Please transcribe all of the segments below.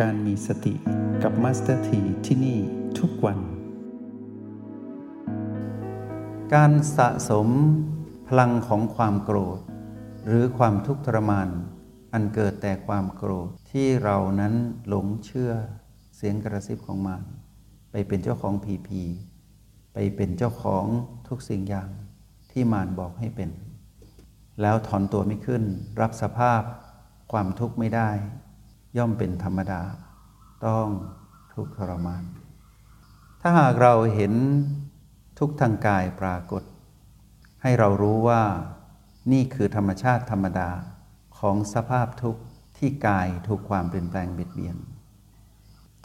การมีสติกับมาสเตอร์ทีที่นี่ทุกวัน การสะสมพลังของความโกรธ หรือความทุกข์ทรมาน อันเกิดแต่ความโกรธที่เรานั้นหลงเชื่อเสียงกระซิบของมารไปเป็นเจ้าของผีผีไปเป็นเจ้าของทุกสิ่งอย่างที่มารบอกให้เป็น แล้วถอนตัวไม่ขึ้น รับสภาพความทุกข์ไม่ได้ ย่อมเป็นธรรมดา ต้องทุกข์ทรมาน ถ้าหากเราเห็นทุกทางกายปรากฏ ให้เรารู้ว่านี่คือธรรมชาติธรรมดาของสภาพทุกข์ที่กายถูกความเปลี่ยนแปลงเบียดเบียน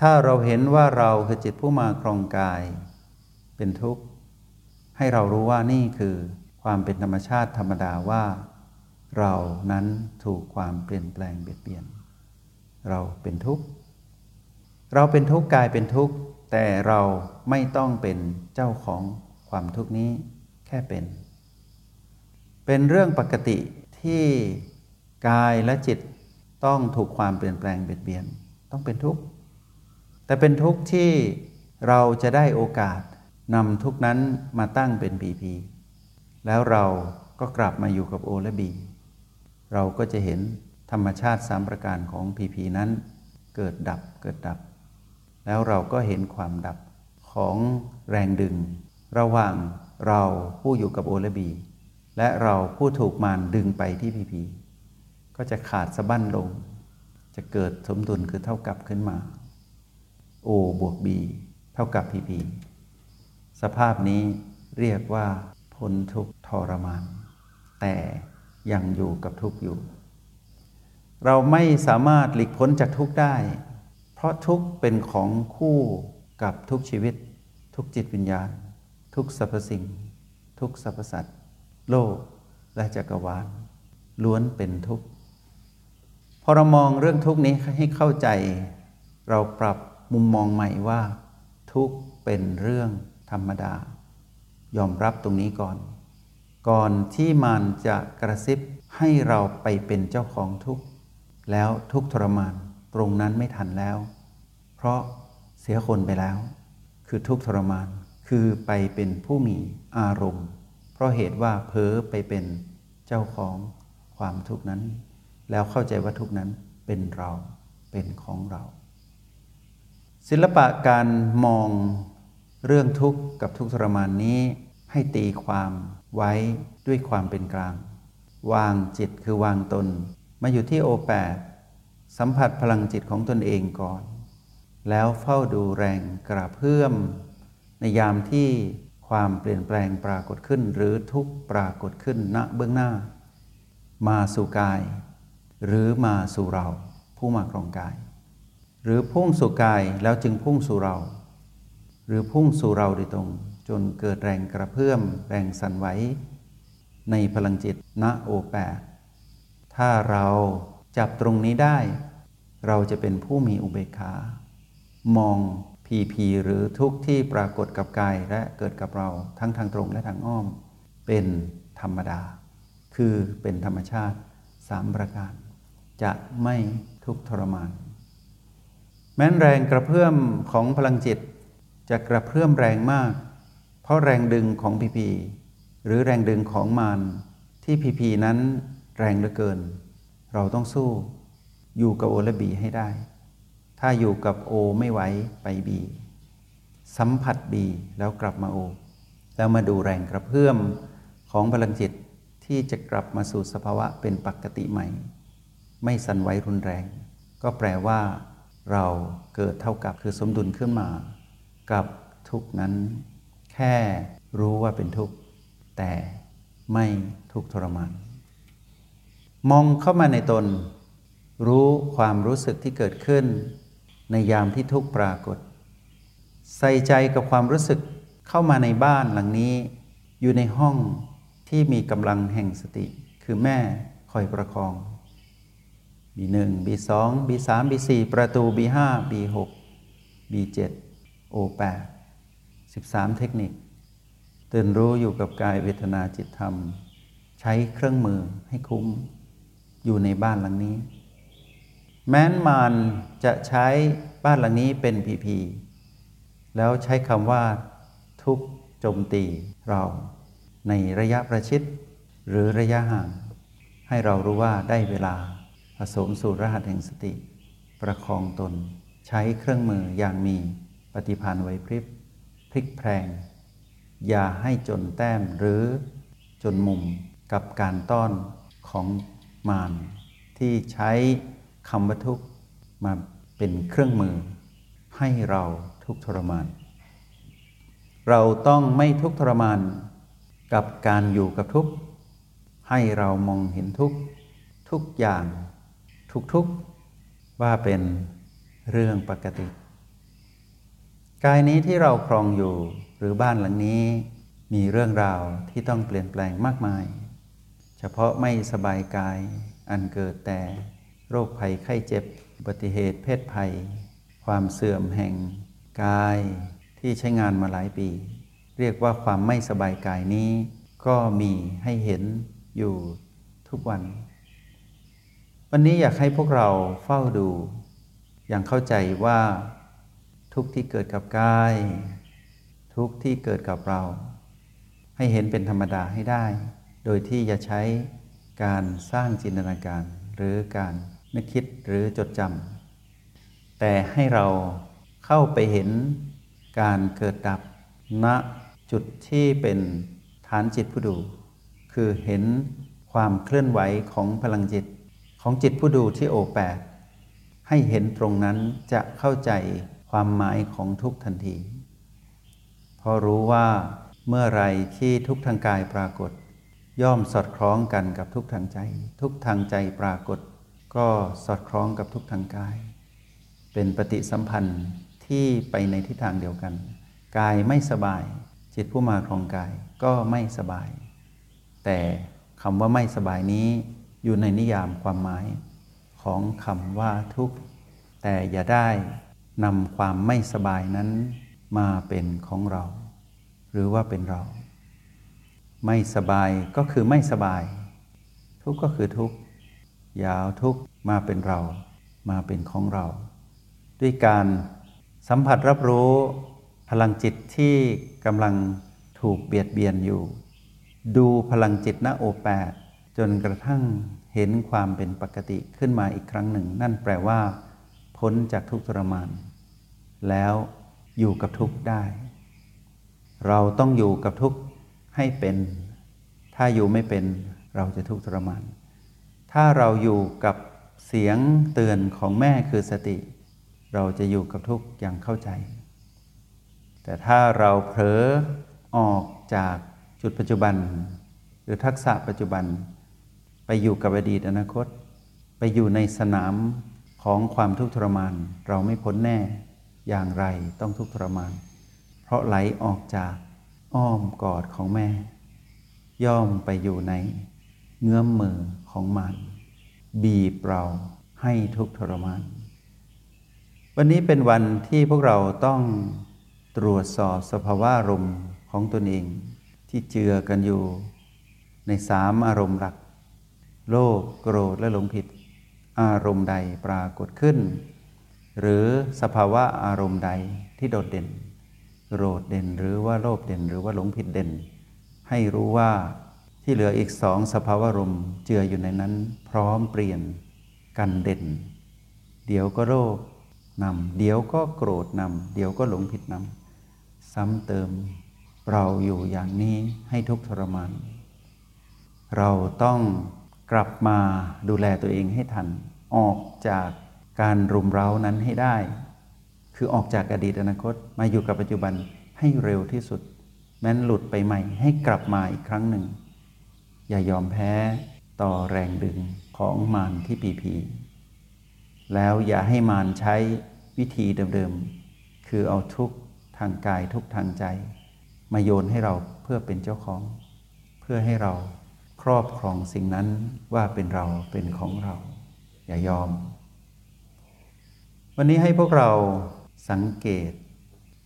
ถ้าเราเห็นว่าเราคือจิตผู้มาครองกาย เป็นทุกข์ ให้เรารู้ว่านี่คือความเป็นธรรมชาติธรรมดาว่า เรานั้นถูกความเปลี่ยนแปลงเบียดเบียน เราเป็นทุกข์ เราเป็นทุกข์กายเป็นทุกข์ แต่เราไม่ต้องเป็นเจ้าของความทุกข์นี้แค่เป็น เป็นเรื่องปกติที่กายและจิตต้องถูกความเปลี่ยนแปลงเบียดเบียน ต้องเป็นทุกข์ แต่เป็นทุกข์ที่เราจะได้โอกาสนำทุกนั้นมาตั้งเป็นปีพีแล้วเราก็กลับมาอยู่กับโอและบี เราก็จะเห็น ธรรมชาติสามประการของพีพีนั้น เกิดดับเกิดดับ แล้วเราก็เห็นความดับของแรงดึง ระหว่างเราผู้อยู่กับโอและบี และเราผู้ถูกมารดึงไปที่พีพีก็จะขาดสะบั้นลง จะเกิดสมดุลคือเท่ากับขึ้นมา O บวก B เท่ากับ PP สภาพนี้เรียกว่าพ้นทุกทรมาน แต่ยังอยู่กับทุกอยู่ เราไม่สามารถหลีกพ้นจากทุกข์ได้ เพราะทุกข์เป็นของคู่กับทุกชีวิต ทุกจิตวิญญาณ ทุกสรรพสิ่ง ทุกสรรพสัตว์โลกและจักรวาล ล้วนเป็นทุกข์พอเรามองเรื่องทุกข์นี้ให้เข้าใจ เราปรับมุมมองใหม่ว่า ทุกข์เป็นเรื่องธรรมดา ยอมรับตรงนี้ก่อน ก่อนที่มันจะกระซิบให้เราไปเป็นเจ้าของทุกข์ แล้วทุกทรมานตรงนั้นไม่ทันแล้ว เพราะเสียคนไปแล้ว คือทุกทรมาน คือไปเป็นผู้มีอารมณ์ เพราะเหตุว่าเพ้อไปเป็นเจ้าของความทุกข์นั้น แล้วเข้าใจว่าทุกนั้นเป็นเราเป็นของเรา ศิลปะการมองเรื่องทุกข์กับทุกทรมานนี้ ให้ตีความไว้ด้วยความเป็นกลาง วางจิตคือวางตน มาอยู่ที่โอแปดสัมผัสพลังจิตของตนเองก่อน แล้วเฝ้าดูแรงกระเพื่อม ในยามที่ความเปลี่ยนแปลงปรากฏขึ้น หรือทุกปรากฏขึ้นณเบื้องหน้า มาสู่กาย หรือมาสู่เรา ผู้มาครองกาย หรือพุ่งสู่กายแล้วจึงพุ่งสู่เรา หรือพุ่งสู่เราโดยตรง จนเกิดแรงกระเพื่อม แรงสั่นไหวในพลังจิตณโอแปด ถ้าเราจับตรงนี้ได้ เราจะเป็นผู้มีอุเบกขามองพีพีหรือทุกที่ปรากฏกับกายและเกิดกับเราทั้งทางตรงและทางอ้อม เป็นธรรมดา คือเป็นธรรมชาติสามประการ จะไม่ทุกทรมาน แม้นแรงกระเพื่อมของพลังจิต จะกระเพื่อมแรงมาก เพราะแรงดึงของพีพีหรือแรงดึงของมารที่พีพีนั้น แรงเหลือเกิน เราต้องสู้ อยู่กับโอและบีให้ได้ ถ้าอยู่กับโอไม่ไหวไปบี สัมผัสบีแล้วกลับมาโอ แล้วมาดูแรงกระเพื่อมของพลังจิตที่จะกลับมาสู่สภาวะเป็นปกติใหม่ ไม่สั่นไหวรุนแรง ก็แปลว่า เราเกิดเท่ากับคือสมดุลขึ้นมา กับทุกนั้น แค่รู้ว่าเป็นทุกข์แต่ไม่ทุกทรมาน มองเข้ามาในตน รู้ความรู้สึกที่เกิดขึ้น ในยามที่ทุกข์ปรากฏ ใส่ใจกับความรู้สึกเข้ามาในบ้านหลังนี้ อยู่ในห้องที่มีกำลังแห่งสติ คือแม่คอยประคองบีหนึ่งบีสองบีสามบีสี่ประตูบีห้าบีหกบีเจ็ดโอแปดสิบสามเทคนิค ตื่นรู้อยู่กับกายเวทนาจิตธรรม ใช้เครื่องมือให้คุ้ม อยู่ในบ้านหลังนี้ แม้นมารจะใช้บ้านหลังนี้เป็นพีพีแล้วใช้คำว่า ทุกโจมตีเราในระยะประชิด หรือระยะห่าง ให้เรารู้ว่าได้เวลาผสมสู่รหัสแห่งสติ ประคองตน ใช้เครื่องมืออย่างมีปฏิภาณไหวพริบพลิกแพลงอย่าให้จนแต้มหรือจนมุมกับการต้อนของ มารที่ใช้คำว่าทุกข์มาเป็นเครื่องมือ ให้เราทุกข์ทรมาน เราต้องไม่ทุกข์ทรมานกับการอยู่กับทุกข์ให้เรามองเห็นทุกทุกอย่างทุกทุกว่าเป็นเรื่องปกติ กายนี้ที่เราครองอยู่หรือบ้านหลังนี้มีเรื่องราวที่ต้องเปลี่ยนแปลงมากมาย ฉพาะไม่สบายกายอันเกิดแต่โรคภัยไข้เจ็บอุบัติเหตุเพศภัย ความเสื่อมแห่งกายที่ใช้งานมาหลายปี เรียกว่าความไม่สบายกายนี้ ก็มีให้เห็นอยู่ทุกวัน วันนี้อยากให้พวกเราเฝ้าดู อย่างเข้าใจว่า ทุกที่เกิดกับกาย ทุกที่เกิดกับเรา ให้เห็นเป็นธรรมดาให้ได้ โดยที่อย่าใช้การสร้างจินตนาการ หรือการนึกคิดหรือจดจำแต่ให้เราเข้าไปเห็นการเกิดดับณจุดที่เป็นฐานจิตผู้ดู คือเห็นความเคลื่อนไหวของพลังจิตของจิตผู้ดูที่โอแปดให้เห็นตรงนั้นจะเข้าใจความหมายของทุกทันที พอรู้ว่าเมื่อไรที่ทุกทางกายปรากฏ ย่อมสอดคล้องกันกับทุกทางใจ ทุกทางใจปรากฏ ก็สอดคล้องกับทุกทางกาย เป็นปฏิสัมพันธ์ที่ไปในทิศทางเดียวกัน กายไม่สบาย จิตผู้มาครองกายก็ไม่สบาย แต่คำว่าไม่สบายนี้อยู่ในนิยามความหมายของคำว่าทุกข์ แต่อย่าได้นำความไม่สบายนั้นมาเป็นของเรา หรือว่าเป็นเรา ไม่สบายก็คือไม่สบาย ทุกก็คือทุกยาวทุกมาเป็นเรา มาเป็นของเรา ด้วยการสัมผัสรับรู้พลังจิตที่กำลังถูกเบียดเบียนอยู่ ดูพลังจิตณโอแปดจนกระทั่งเห็นความเป็นปกติขึ้นมาอีกครั้งหนึ่ง นั่นแปลว่า พ้นจากทุกข์ทรมาน แล้วอยู่กับทุกข์ได้ เราต้องอยู่กับทุกข์ ให้เป็น ถ้าอยู่ไม่เป็นเราจะทุกข์ทรมาน ถ้าเราอยู่กับเสียงเตือนของแม่คือสติ เราจะอยู่กับทุกข์อย่างเข้าใจ แต่ถ้าเราเผลอออกจากจุดปัจจุบัน หรือทักษะปัจจุบัน ไปอยู่กับอดีตอนาคต ไปอยู่ในสนามของความทุกข์ทรมาน เราไม่พ้นแน่อย่างไรต้องทุกข์ทรมาน เพราะไหลออกจาก อ้อมกอดของแม่ ย่อมไปอยู่ในเงื้อมมือของมันบีบเราให้ทุกข์ทรมาน วันนี้เป็นวันที่พวกเราต้องตรวจสอบสภาวะอารมณ์ของตนเอง ที่เจือกันอยู่ในสามอารมณ์หลัก โลภโกรธและหลงผิด อารมณ์ใดปรากฏขึ้น หรือสภาวะอารมณ์ใดที่โดดเด่น โกรธเด่นหรือว่าโลภเด่นหรือว่าหลงผิดเด่น ให้รู้ว่าที่เหลืออีกสองสภาวะรมเจืออยู่ในนั้น พร้อมเปลี่ยนกันเด่น เดี๋ยวก็โลภนำเดี๋ยวก็โกรธนำเดี๋ยวก็หลงผิดนำซ้ำเติมเราอยู่อย่างนี้ให้ทุกทรมาน เราต้องกลับมาดูแลตัวเองให้ทัน ออกจากการรุมเร้านั้นให้ได้ คือออกจากอดีตอนาคตมาอยู่กับปัจจุบันให้เร็วที่สุด แม้นหลุดไปใหม่ให้กลับมาอีกครั้งหนึ่ง อย่ายอมแพ้ต่อแรงดึงของมารที่ปีพีแล้วอย่าให้มารใช้วิธีเดิมๆ คือเอาทุกทางกายทุกทางใจ มาโยนให้เราเพื่อเป็นเจ้าของ เพื่อให้เราครอบครองสิ่งนั้นว่าเป็นเราเป็นของเรา อย่ายอม วันนี้ให้พวกเรา สังเกต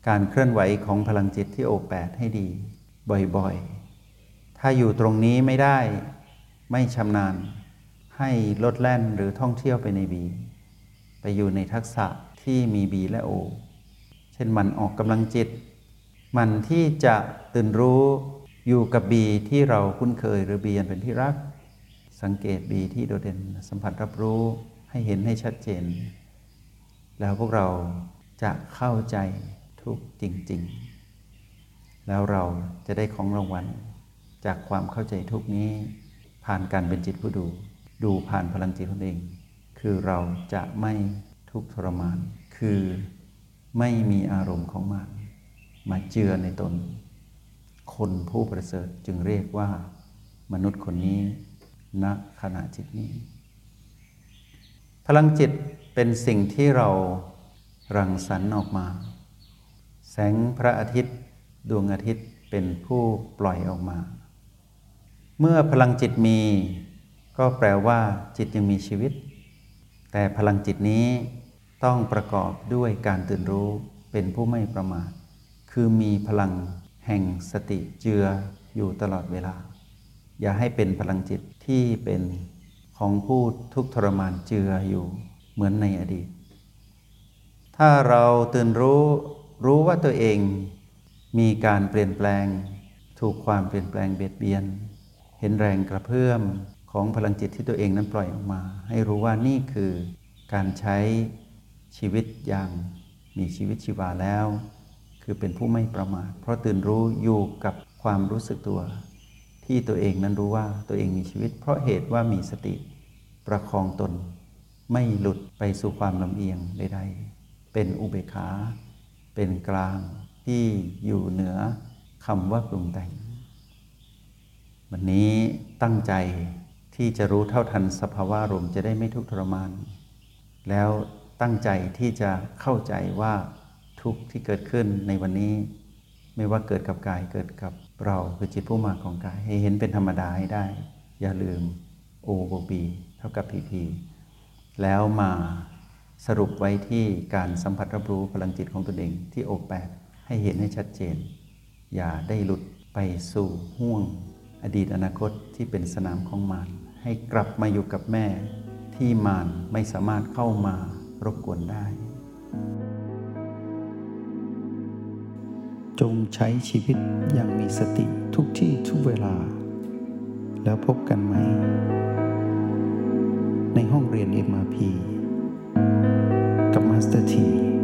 การเคลื่อนไหวของพลังจิตที่โอแปดให้ดี บ่อยๆ ถ้าอยู่ตรงนี้ไม่ได้ไม่ชำนาญ ให้ลดแล่นหรือท่องเที่ยวไปในบี ไปอยู่ในทักษะที่มี B และ O เช่นมันออกกำลังจิต มันที่จะตื่นรู้อยู่กับ B ที่เราคุ้นเคยหรือ B อันเป็นที่รัก สังเกต B ที่โดดเด่นสัมผัสรับรู้ให้เห็นให้ชัดเจน แล้วพวกเรา จะเข้าใจทุกจริง ๆ แล้วเราจะได้ของรางวัลจากความเข้าใจทุกนี้ผ่านการเป็นจิตผู้ดู ดูผ่านพลังจิตตนเอง คือเราจะไม่ทุกข์ทรมาน คือไม่มีอารมณ์ของมันมาเจือในตน คนผู้ประเสริฐจึงเรียกว่า มนุษย์คนนี้ณขณะจิตนี้ พลังจิตเป็นสิ่งที่เรา รังสรรค์ออกมา แสงพระอาทิตย์ดวงอาทิตย์เป็นผู้ปล่อยออกมา เมื่อพลังจิตมี ก็แปลว่า จิตยังมีชีวิต แต่พลังจิตนี้ต้องประกอบด้วยการตื่นรู้เป็นผู้ไม่ประมาท คือมีพลังแห่งสติเจืออยู่ตลอดเวลา อย่าให้เป็นพลังจิตที่เป็นของผู้ทุกข์ทรมานเจืออยู่เหมือนในอดีต ถ้าเราตื่นรู้รู้ว่าตัวเอง มีการเปลี่ยนแปลง ถูกความเปลี่ยนแปลงเบียดเบียน เห็นแรงกระเพื่อมของพลังจิตที่ตัวเองนั้นปล่อยออกมา ให้รู้ว่านี่คือการใช้ชีวิตอย่างมีชีวิตชีวาแล้ว คือเป็นผู้ไม่ประมาท เพราะตื่นรู้อยู่กับความรู้สึกตัว ที่ตัวเองนั้นรู้ว่าตัวเองมีชีวิต เพราะเหตุว่ามีสติประคองตน ไม่หลุดไปสู่ความลำเอียงใดๆ เป็นอุเบกขา เป็นกลางที่อยู่เหนือคำว่าปรุงแต่งวันนี้ตั้งใจที่จะรู้เท่าทันสภาวะรมจะได้ไม่ทุกข์ทรมาน แล้วตั้งใจที่จะเข้าใจว่าทุกข์ที่เกิดขึ้นในวันนี้ ไม่ว่าเกิดกับกายเกิดกับเราคือจิตผู้มาของกายให้เห็นเป็นธรรมดาให้ได้ อย่าลืมโอโบบีเท่ากับพีพีแล้วมา สรุปไว้ที่การสัมผัสรับรู้พลังจิตของตนเองที่โอแปดให้เห็นให้ชัดเจน อย่าได้หลุดไปสู่ห่วง อดีตอนาคตที่เป็นสนามของมารให้กลับมาอยู่กับแม่ที่มารไม่สามารถเข้ามารบกวนได้ จงใช้ชีวิตอย่างมีสติทุกที่ทุกเวลา แล้วพบกันไหม ในห้องเรียน MRP กับมาสเตอร์ที